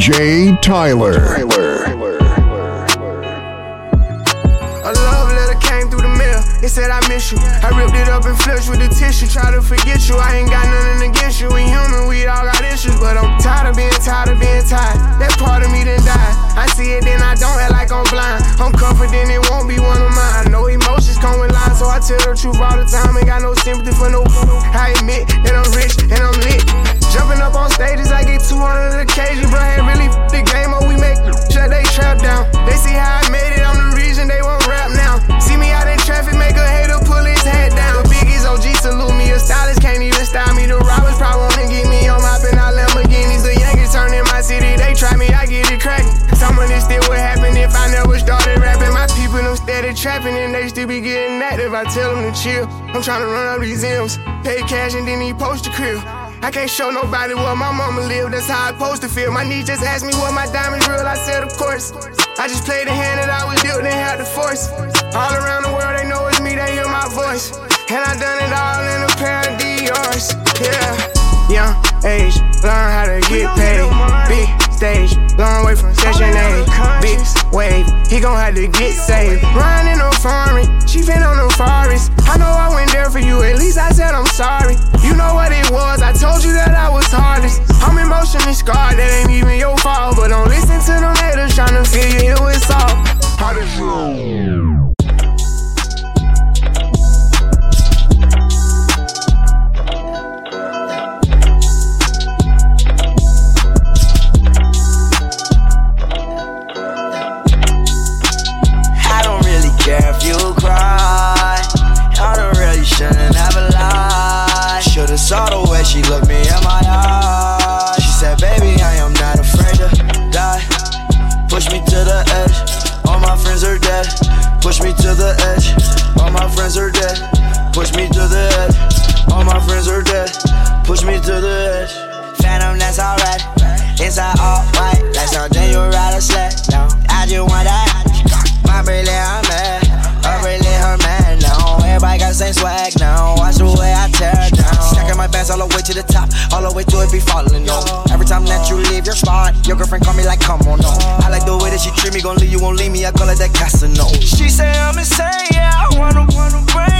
DJ Tyler. A love letter came through the mail. It said I miss you. I ripped it up and flushed with tissue. Try to forget you. I ain't got nothing against you. We human, we all got issues. But I'm tired of being tired of being tired. That part of me done died. I see it, then I don't act like I'm blind. I'm confident it won't be one of mine. I know emotions come so I tell the truth all the time. Ain't got no sympathy for no. I admit I'm trying to run up these M's, pay cash and then he post the crib. I can't show nobody where my mama live, that's how I supposed to feel. My niece just asked me what my diamonds real, I said of course. I just played the hand that I was dealt, then had the force. All around the world they know it's me, they hear my voice. And I done it all in a pair of Dior's, yeah. Young age, learn how to get paid. Big stage, long way from session A. Big wave, he gon' have to get saved. Riding on foreign, chiefin' on the forest. I know I went there for you, at least I said I'm sorry. You know what it was, I told you that I was hardest. I'm emotionally scarred, Push me to the edge. Phantom, that's alright. Inside all white, like something you ride a sled. No, I just want that. My really I'm mad. I really her man now. Everybody got the same swag now. Watch the way I tear down. Stacking my bands all the way to the top, all the way to it be falling on. Every time that you leave your spot, your girlfriend call me like, come on, no. I like the way that she treat me, gon' leave you, won't leave me. I call it that Casino. She say I'm insane, yeah. I wanna, wanna bring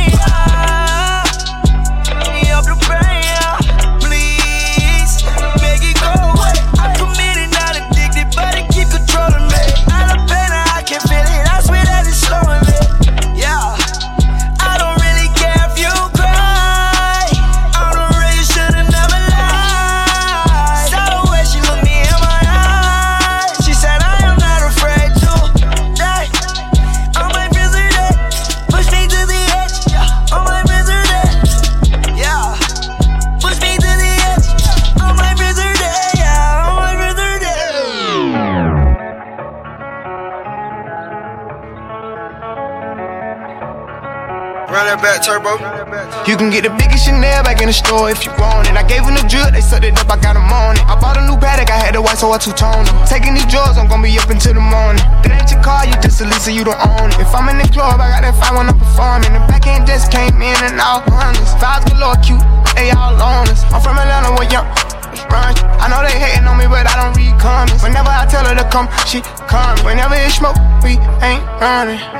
turbo. You can get the biggest Chanel back in the store if you want it. I gave him the drip, they sucked it up, I got him on it. I bought a new Patek, I had the white, so I two-toned them. Taking these drugs, I'm gonna be up until the morning. That ain't your car, you just a Lisa, you don't own it. If I'm in the club, I got that fine when I'm performing. The back end just came in and all hundreds. Vibes galore, cute, they all on us. I'm from Atlanta, where young. I know they hating on me, but I don't read comments. Whenever I tell her to come, she come. Whenever it's smoke, we ain't running.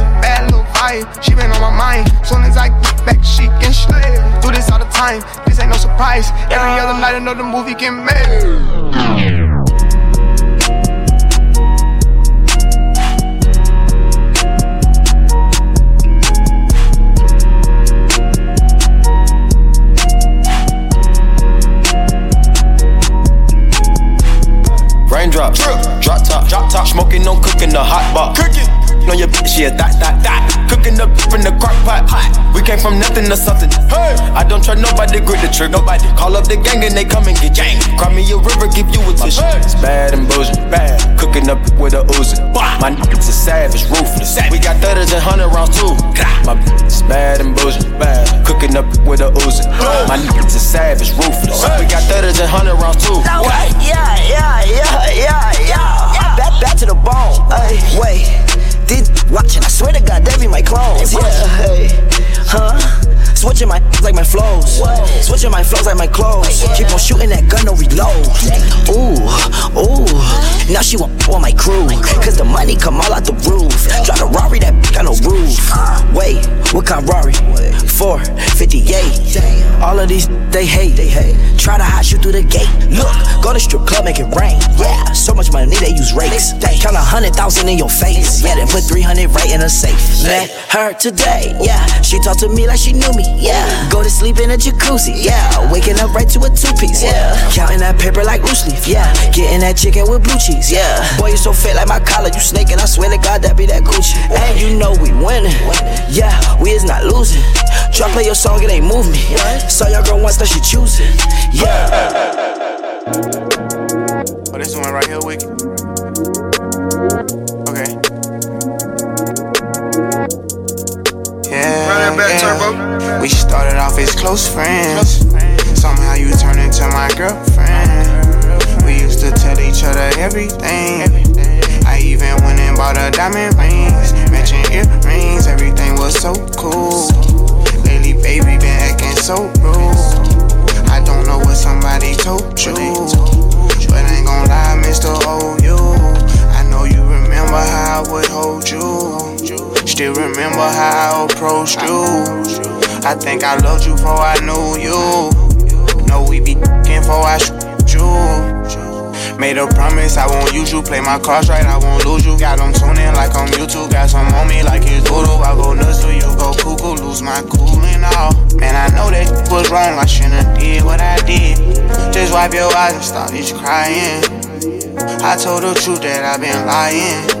Bad she been on my mind. Soon as I get back, she can slay. Do this all the time, this ain't no surprise. Every other night, another movie get made. Raindrops, drop top, drop top, smoking, no cooking the hot box. Cooking, on your bitch, yeah, that, that, that. Cooking up in the crock pot. We came from nothing to something. Hey, I don't trust nobody, grip the trick. Nobody call up the gang and they come and get gang. Cry me a river, give you a tissue. It's bad and bullshit, bad. Cook Cooking up with a Uzi. My niggas is savage, ruthless. We got thudders and hundred rounds too. My bitch is bad and bougie. Bad. Cooking up with a Uzi. My niggas is savage, ruthless. We got thudders and hundred rounds too. Yeah, yeah, yeah, yeah, yeah. Back, back to the bone. Ay, wait. Did watching? I swear to God, they be my clones. Yeah, hey, huh? Switching my like my flows. Switching my flows like my clothes. Keep on shooting that gun, no reload. Ooh, ooh. Now she want on my crew. Cause the money come all out the roof. Drive a Rari that got no roof. Wait, what kind of Rari? 458. All of these they hate. They hate. Try to hide you through the gate. Look, go to strip club, make it rain. Yeah, so much money they use rakes. Count a hundred thousand in your face. Yeah, then put 300 right in a safe. Met her today. Yeah, she talked to me like she knew me yeah. Go to sleep in a jacuzzi, yeah. Waking up right to a two piece, yeah. Counting that paper like loose leaf, yeah. Getting that chicken with blue cheese, yeah. Boy, you so fit like my collar, you snaking. I swear to God, that be that Gucci. And you know we winning, yeah. We is not losing. Try play your song, it ain't move me. Saw your girl once, that she choosing, yeah. Oh, this one right here, Wicked. Back, yeah. Turbo. We started off as close friends. Somehow you turned into my girlfriend. We used to tell each other everything. I even went and bought her diamond rings, matching earrings. Everything was so cool. Lately, baby, been acting so rude. I don't know what somebody told you, but I ain't gon' lie, Mr. OU. I know you remember how I would hold you. Still remember how I approached you. I think I loved you before I knew you. Know we be before I shoot you. Made a promise I won't use you. Play my cards right, I won't lose you. Got them tuning like I'm YouTube. Got some on me like it's voodoo. I go nuts till you go cuckoo. Lose my cool and all. Man, I know that was wrong. I shouldn't did what I did. Just wipe your eyes and stop this crying. I told the truth that I've been lying.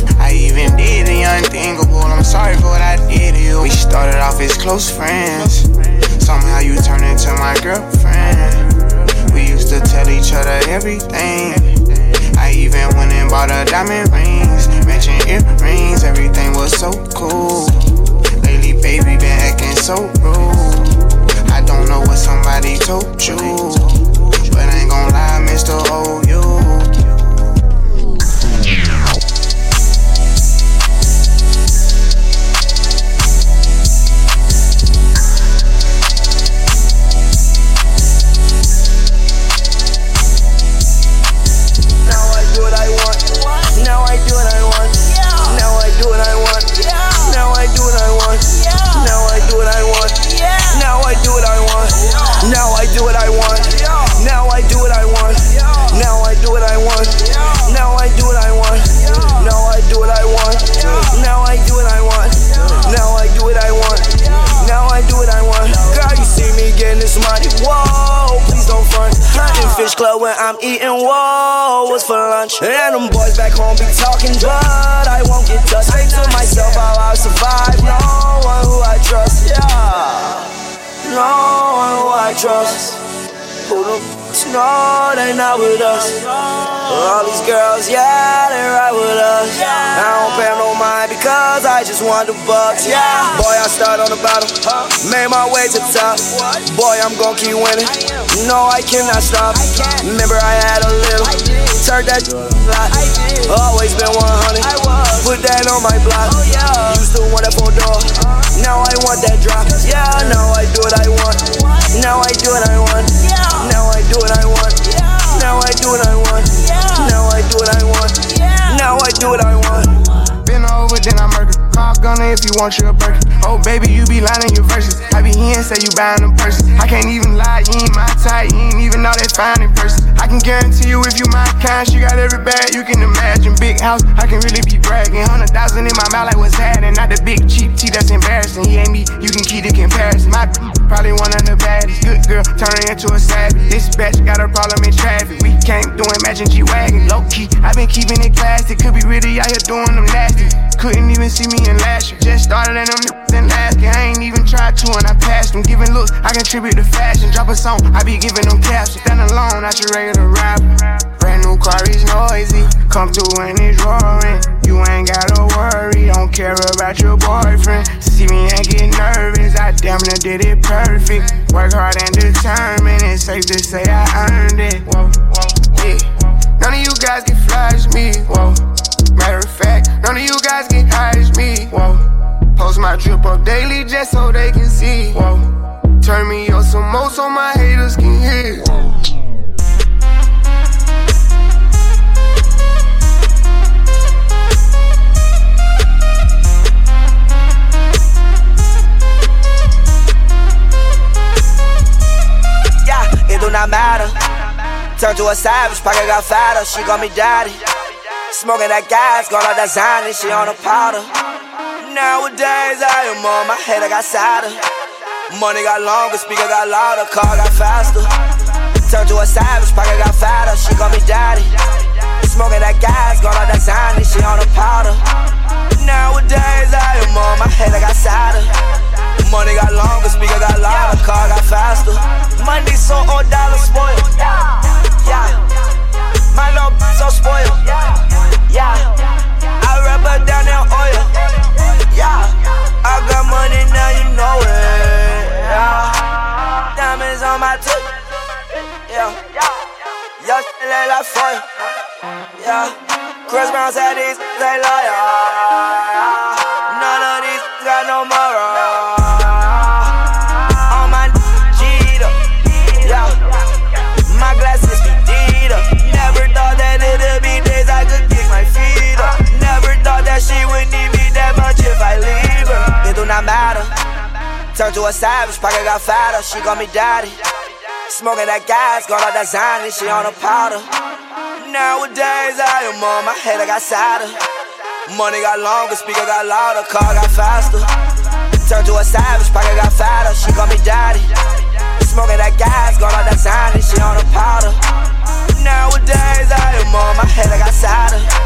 I even did the unthinkable. I'm sorry for what I did to you. We started off as close friends. Somehow you turned into my girlfriend. We used to tell each other everything. I even went and bought her diamond rings, matching earrings. Everything was so cool. Lately, baby, been acting so rude. I don't know what somebody told you, but I ain't gon' lie, Mr. OU. Fish Club when I'm eating, what's for lunch? And them boys back home be talking, but I won't get touched. I to myself how I survive, no one who I trust, yeah. No one who I trust. Who the no, they not with us. All these girls, yeah, they right with us. I don't pay no mind because I just want the bucks. Yeah, boy, I start on the bottom, made my way to top. Boy, I'm gon' keep winning. No, I cannot stop. Remember, I had a little, turned that lot. Always been 100. Put that on my block. Used to want you a burger. Oh, baby, you be lying in your verses. I be here and say you buying them purses. I can't even lie, you ain't my type. You ain't even know that fine in person. I can guarantee you if you my kind, she got every bag you can imagine. Big house, I can really be bragging. Hundred thousand in my mouth, like what's happening? Not the big cheap tea that's embarrassing. He ain't me, you can keep the comparison. My probably one of the baddest. Good girl, turning into a savage. This bitch got a problem in traffic. We can't do imagine G Wagon. Low key, i been keeping it classy. Could be really out here doing them nasty. Couldn't even see me in last year. Just started in them in last year. I ain't even tried to, and I passed them. Giving looks, I contribute to fashion. Drop a song, I be giving them caps. Stand alone, not your regular rapper. Brand new car is noisy. Come through and it's roaring. You ain't gotta worry, don't care about your boyfriend. See me and get nervous, I damn near did it perfect. Work hard and determined, it's safe to say I earned it. Whoa, yeah. None of you guys can flash me, whoa. Matter of fact, none of you guys can hide me, whoa. Post my drip up daily just so they can see, whoa. Turn me up some more so my haters can hear. Whoa. Not matter. Turn to a savage, pocket got fatter, she call me daddy. Smoking that gas, got all that Xanny, she on a powder. Nowadays I am on my head, I got sadder. Money got longer, speaker got louder, car got faster. Turn to a savage, pocket got fatter, she call me daddy. Smoking that gas, got all that Xanny, she on a powder. Nowadays I am on my head, I got sadder. Money got longer, speaker got louder, car got faster. Money so old dollar spoiled. Yeah. My little so spoiled. Yeah. I rub her down in oil. Yeah. I got money now, you know it. Yeah. Diamonds on my tip. Yeah. Yeah, shit like foil. Yeah. Chris Brown said these they loyal. To a savage, pocket got fatter. She call me daddy. Smoking that gas, got all that Xanny, she on a powder. Nowadays I am on my head, I got sadder. Money got longer, speaker got louder, car got faster. Turn to a savage, pocket got fatter. She call me daddy. Smoking that gas, got all that Xanny, she on a powder. Nowadays I am on my head, I got sadder.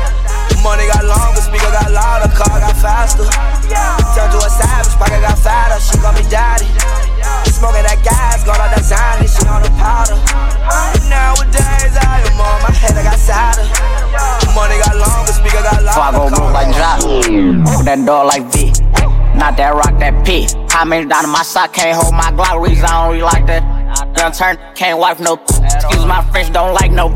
Door like V. Not that rock, that P. How many down in my sock can't hold my Glock? Reason I don't really like that. Young turn, can't wipe no. Excuse my French, don't like no.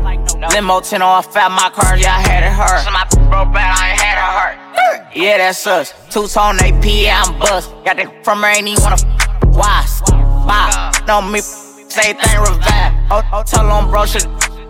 Limo 10 on fat, my car, yeah, I had it hurt. So my broke bad, I ain't had it hurt. Yeah, that's us. Two tone AP, yeah, I'm bust. Got that from her, ain't even wanna. Why? Why? No, me, say thing revive. Oh, oh, tell on bro, shit.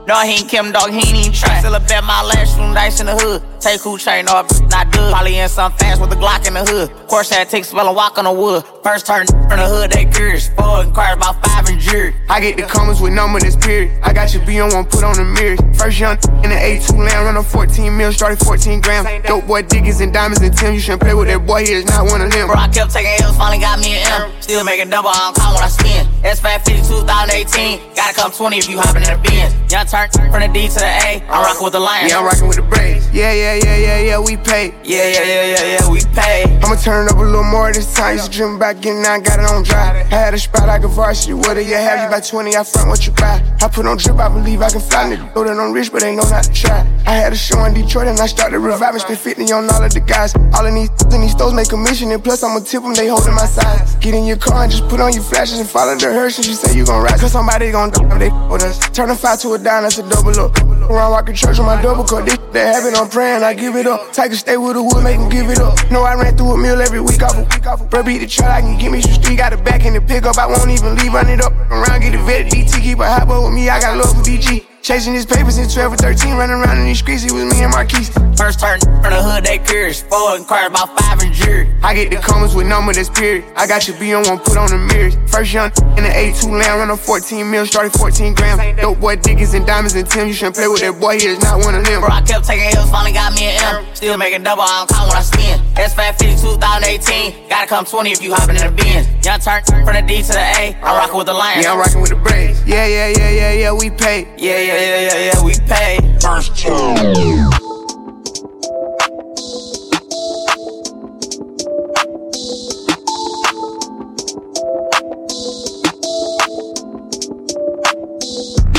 No, he ain't Kim, dog, he ain't even try. Still a bet my last room dice in the hood. Take who chain off, not good. Probably in some fast with a Glock in the hood. Course had take spell and walk on the wood. First turn from the hood, they curious. Four and cars about five and jury. I get the comments with number this period. I got your B on one, put on the mirrors. First young in the A2 land, run a 14 mil, started 14 grams. Dope boy Diggins and diamonds and Tim. You shouldn't play with that boy, he is not one of them. Bro, I kept taking L's, finally got me an M. Still making double, I don't call when I spin. S550 2018. Gotta come 20 if you hopping in the Benz. Young turn from the D to the A. I'm rocking with the Lions. Yeah, I'm rocking with the Braves. Yeah, yeah, yeah, yeah, yeah, yeah, we pay. Yeah, yeah, yeah, yeah, yeah, we pay. I'ma turn it up a little more this time. Used to dream about getting out, got it on dry. I had a spot like a varsity. What do you have? You buy 20, I front what you buy. I put on drip, I believe I can fly. Nigga, know that I'm rich, but they know not to try. I had a show in Detroit and I started reviving. Spent 50 on all of the guys. All of these in these stores make commission, and plus I'ma tip them, they holding my size. Get in your car and just put on your flashes and follow the hearse. And you say you gon' ride, cause somebody gon' do they with us. Turn a five to a dime, that's a double up. Around walking church on my double cut. This that happen, I'm praying, I give it up. Take a stay with the wood, make him give it up. Know I ran through a meal every week off a week off. Bro, beat the truck, I can give me some street. Got a back in the pickup, I won't even leave, run it up. Around, get a vet, DT, keep a hot with me, I got love for DG. Chasing his papers since 12 or 13, running around in these streets, it was me and Marquise. First turn from the hood, they curious. Four inquired about five and jury. I get the comments with number that's period. I got your B on one, put on the mirrors. First young in the A2 land, run a 14 mil, started 14 grams. Dope boy, Dickens and diamonds and Tim. You shouldn't play with that boy, he is not one of them. Bro, I kept taking L's, finally got me an M. Still making double, I don't count when I spin. S 550 2018. Gotta come 20 if you hopping in the Benz. Young turn from the D to the A. I'm rocking with the Lions. Yeah, I'm rocking with the Braves. Yeah, yeah, yeah, yeah, yeah, we pay. Yeah, yeah, yeah, yeah, yeah, we pay. First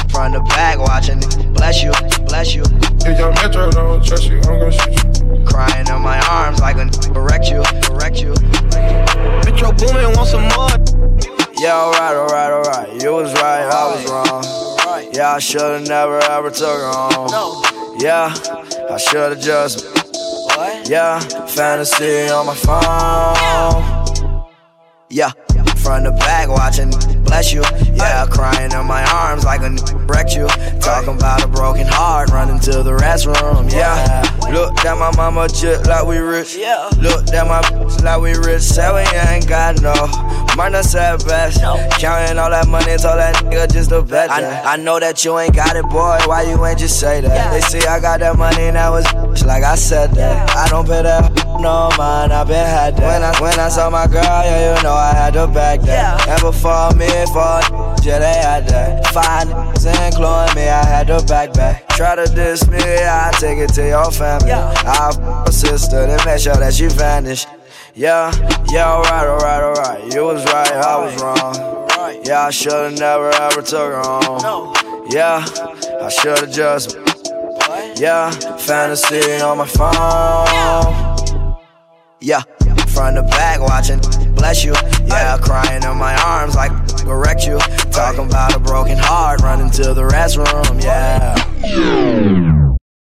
From the back watching, bless you, bless you. If your metro don't trust you, I'm gonna shoot you. Crying in my arms like a correct you, correct you. Metro Boomin, want some more? Yeah, alright, alright, alright. You was right, I was wrong. Yeah, I should've never ever took her home. Yeah, I should've just. Yeah, fantasy on my phone. Yeah, from the back watching, bless you. Yeah, crying in my arms like a wrecked you. Talking about a broken heart, running to the restroom. Yeah, look at my mama just like we rich. Yeah. Look at my like we rich. Say we ain't got no. Mine said best. Counting all that money, told that nigga just to bet. I, I know that you ain't got it, boy. Why you ain't just say that? They see I got that money and that was like I said that. I don't pay that no mind, I been had that. When I when I saw my girl, yeah, you know I had to back that. And before me, for yeah, they had that. Fine including me, I had to back back. Try to diss me, I take it to your family. I f a sister, then make sure that she vanished. Yeah, yeah, alright, alright, alright. You was right, I was wrong. Yeah, I should've never ever took her home. Yeah, I should've just. Yeah, fantasy on my phone. Yeah, from the back watching, bless you. Yeah, crying in my arms like correct you. Talking about a broken heart, running to the restroom. Yeah.